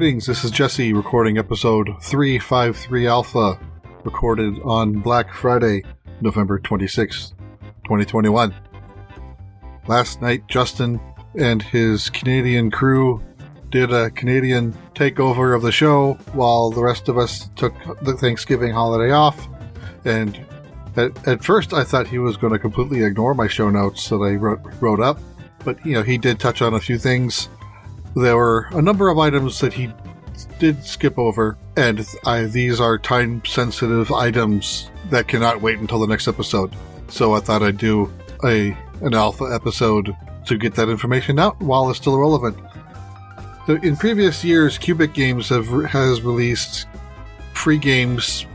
Greetings, this is Jesse recording episode 353 Alpha, recorded on Black Friday, November 26, 2021. Last night, Justin and his Canadian crew did a Canadian takeover of the show while the rest of us took the Thanksgiving holiday off. And at, at first, I thought he was going to completely ignore my show notes that I wrote, wrote up. But, you know, he did touch on a few things there were a number of items that he did skip over, and I, these are time sensitive items that cannot wait until the next episode. So I thought I'd do a an alpha episode to get that information out while it's still relevant. So in previous years, QubicGames have has released free games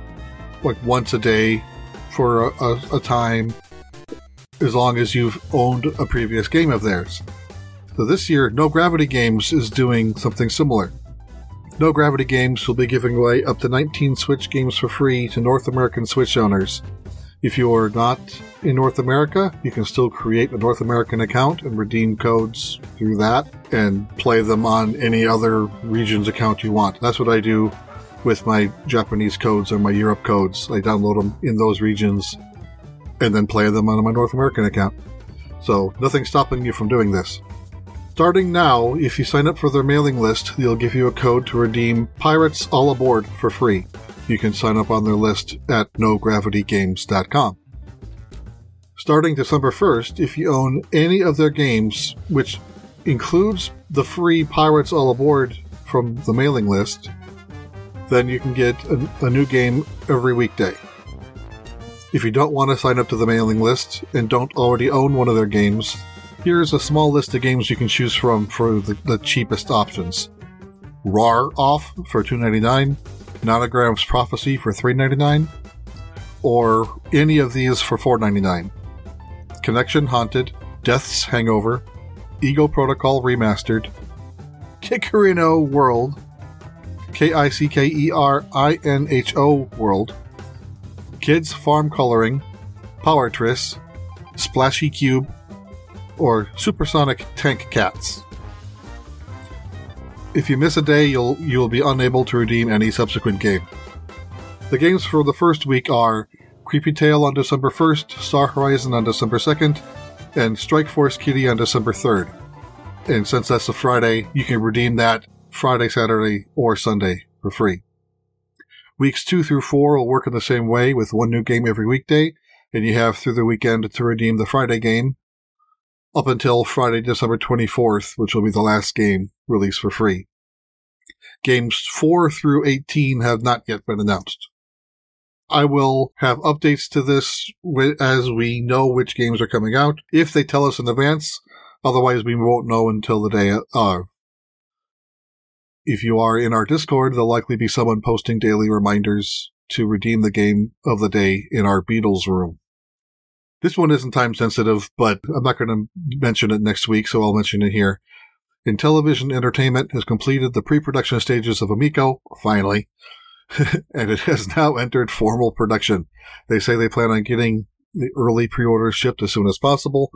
like once a day for a, a, a time, as long as you've owned a previous game of theirs. So this year, No Gravity Games is doing something similar. No Gravity Games will be giving away up to 19 Switch games for free to North American Switch owners. If you are not in North America, you can still create a North American account and redeem codes through that and play them on any other region's account you want. That's what I do with my Japanese codes or my Europe codes. I download them in those regions and then play them on my North American account. So nothing's stopping you from doing this. Starting now, if you sign up for their mailing list, they'll give you a code to redeem Pirates All Aboard for free. You can sign up on their list at nogravitygames.com. Starting December 1st, if you own any of their games, which includes the free Pirates All Aboard from the mailing list, then you can get a, a new game every weekday. If you don't want to sign up to the mailing list and don't already own one of their games, Here's a small list of games you can choose from for the, the cheapest options. Rawr-Off for $2.99, Nanogram's Prophecy for $3.99, or any of these for $4.99. Connection Haunted, Death's Hangover, Ego Protocol Remastered, Kickerinho World, K I C K E R I N H O World, Kids Farm Coloring, Power Tris, Splashy Cube, or supersonic tank cats. If you miss a day, you'll you'll be unable to redeem any subsequent game. The games for the first week are Creepy Tale on December 1st, Star Horizon on December 2nd, and Strike Force Kitty on December 3rd. And since that's a Friday, you can redeem that Friday, Saturday, or Sunday for free. Weeks 2 through 4 will work in the same way with one new game every weekday, and you have through the weekend to redeem the Friday game, up until Friday, December 24th, which will be the last game released for free. Games 4 through 18 have not yet been announced. I will have updates to this as we know which games are coming out, if they tell us in advance. Otherwise, we won't know until the day of. If you are in our Discord, there'll likely be someone posting daily reminders to redeem the game of the day in our Beatles room. This one isn't time sensitive, but I'm not going to mention it next week, so I'll mention it here. Intellivision Entertainment has completed the pre-production stages of Amico, finally, and it has now entered formal production. They say they plan on getting the early pre-orders shipped as soon as possible.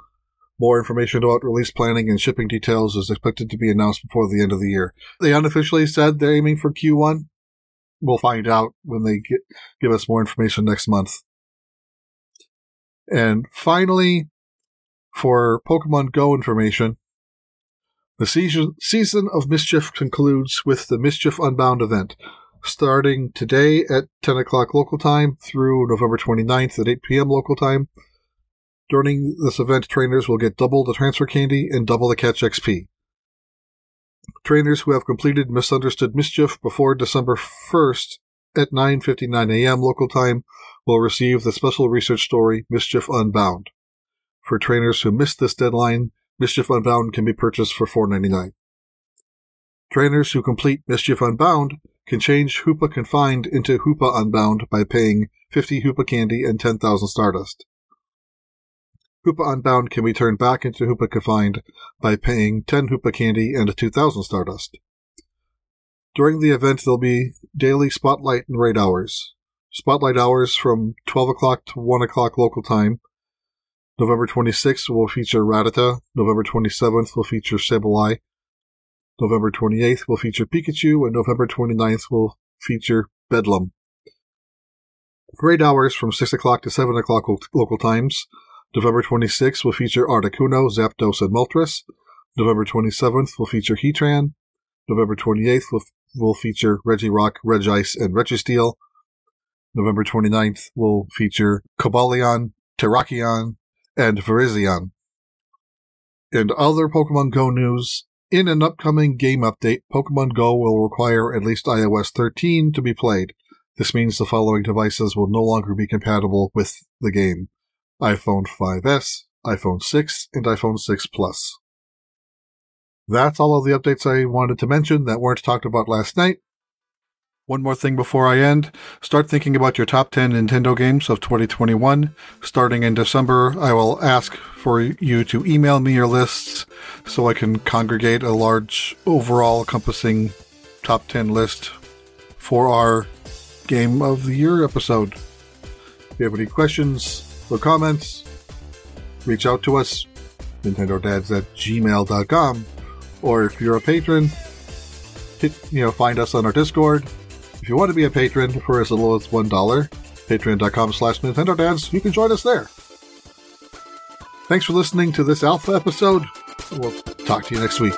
More information about release planning and shipping details is expected to be announced before the end of the year. They unofficially said they're aiming for Q1. We'll find out when they get, give us more information next month. And finally, for Pokemon Go information, the season, season of Mischief concludes with the Mischief Unbound event, starting today at 10 o'clock local time through November 29th at 8 p.m. local time. During this event, trainers will get double the transfer candy and double the catch XP. Trainers who have completed Misunderstood Mischief before December 1st at 9:59 a.m. local time will receive the special research story Mischief Unbound. For trainers who missed this deadline, Mischief Unbound can be purchased for $4.99. Trainers who complete Mischief Unbound can change Hoopa Confined into Hoopa Unbound by paying 50 Hoopa Candy and 10,000 Stardust. Hoopa Unbound can be turned back into Hoopa Confined by paying 10 Hoopa Candy and 2,000 Stardust. During the event, there'll be daily spotlight and raid hours. Spotlight hours from 12 o'clock to 1 o'clock local time. November 26th will feature Rattata. November 27th will feature Sableye. November 28th will feature Pikachu, and November 29th will feature Beldum. Raid hours from 6 o'clock to 7 o'clock local times. November 26th will feature Articuno, Zapdos, and Moltres. November 27th will feature Heatran. November 28th will, will feature Regirock, Regice, and Registeel. November 29th will feature Cobalion, Terrakion, and Virizion. And other Pokemon Go news. In an upcoming game update, Pokemon Go will require at least iOS 13 to be played. This means the following devices will no longer be compatible with the game iPhone 5S, iPhone 6, and iPhone 6 Plus. That's all of the updates I wanted to mention that weren't talked about last night. One more thing before I end. Start thinking about your top 10 Nintendo games of 2021. Starting in December, I will ask for you to email me your lists so I can congregate a large overall encompassing top 10 list for our Game of the Year episode. If you have any questions, or comments, reach out to us, nintendodads at gmail.com. Or if you're a patron, hit, you know, find us on our Discord. If you want to be a patron for as little as $1, patreon.com slash nintendodads, you can join us there. Thanks for listening to this alpha episode. We'll talk to you next week.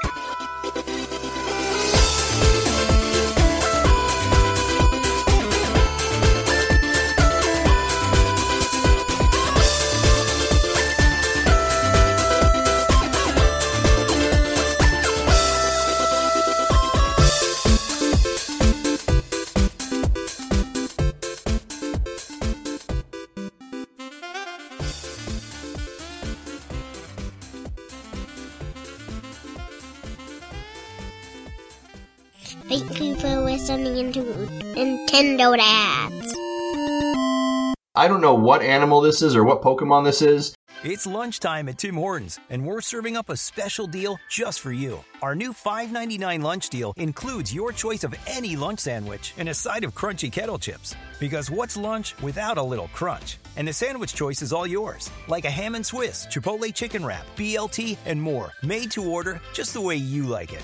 Thank you for listening into Nintendo Dads. I don't know what animal this is or what Pokemon this is. It's lunchtime at Tim Hortons, and we're serving up a special deal just for you. Our new $5.99 lunch deal includes your choice of any lunch sandwich and a side of crunchy kettle chips. Because what's lunch without a little crunch? And the sandwich choice is all yours, like a ham and Swiss, Chipotle chicken wrap, BLT, and more, made to order just the way you like it.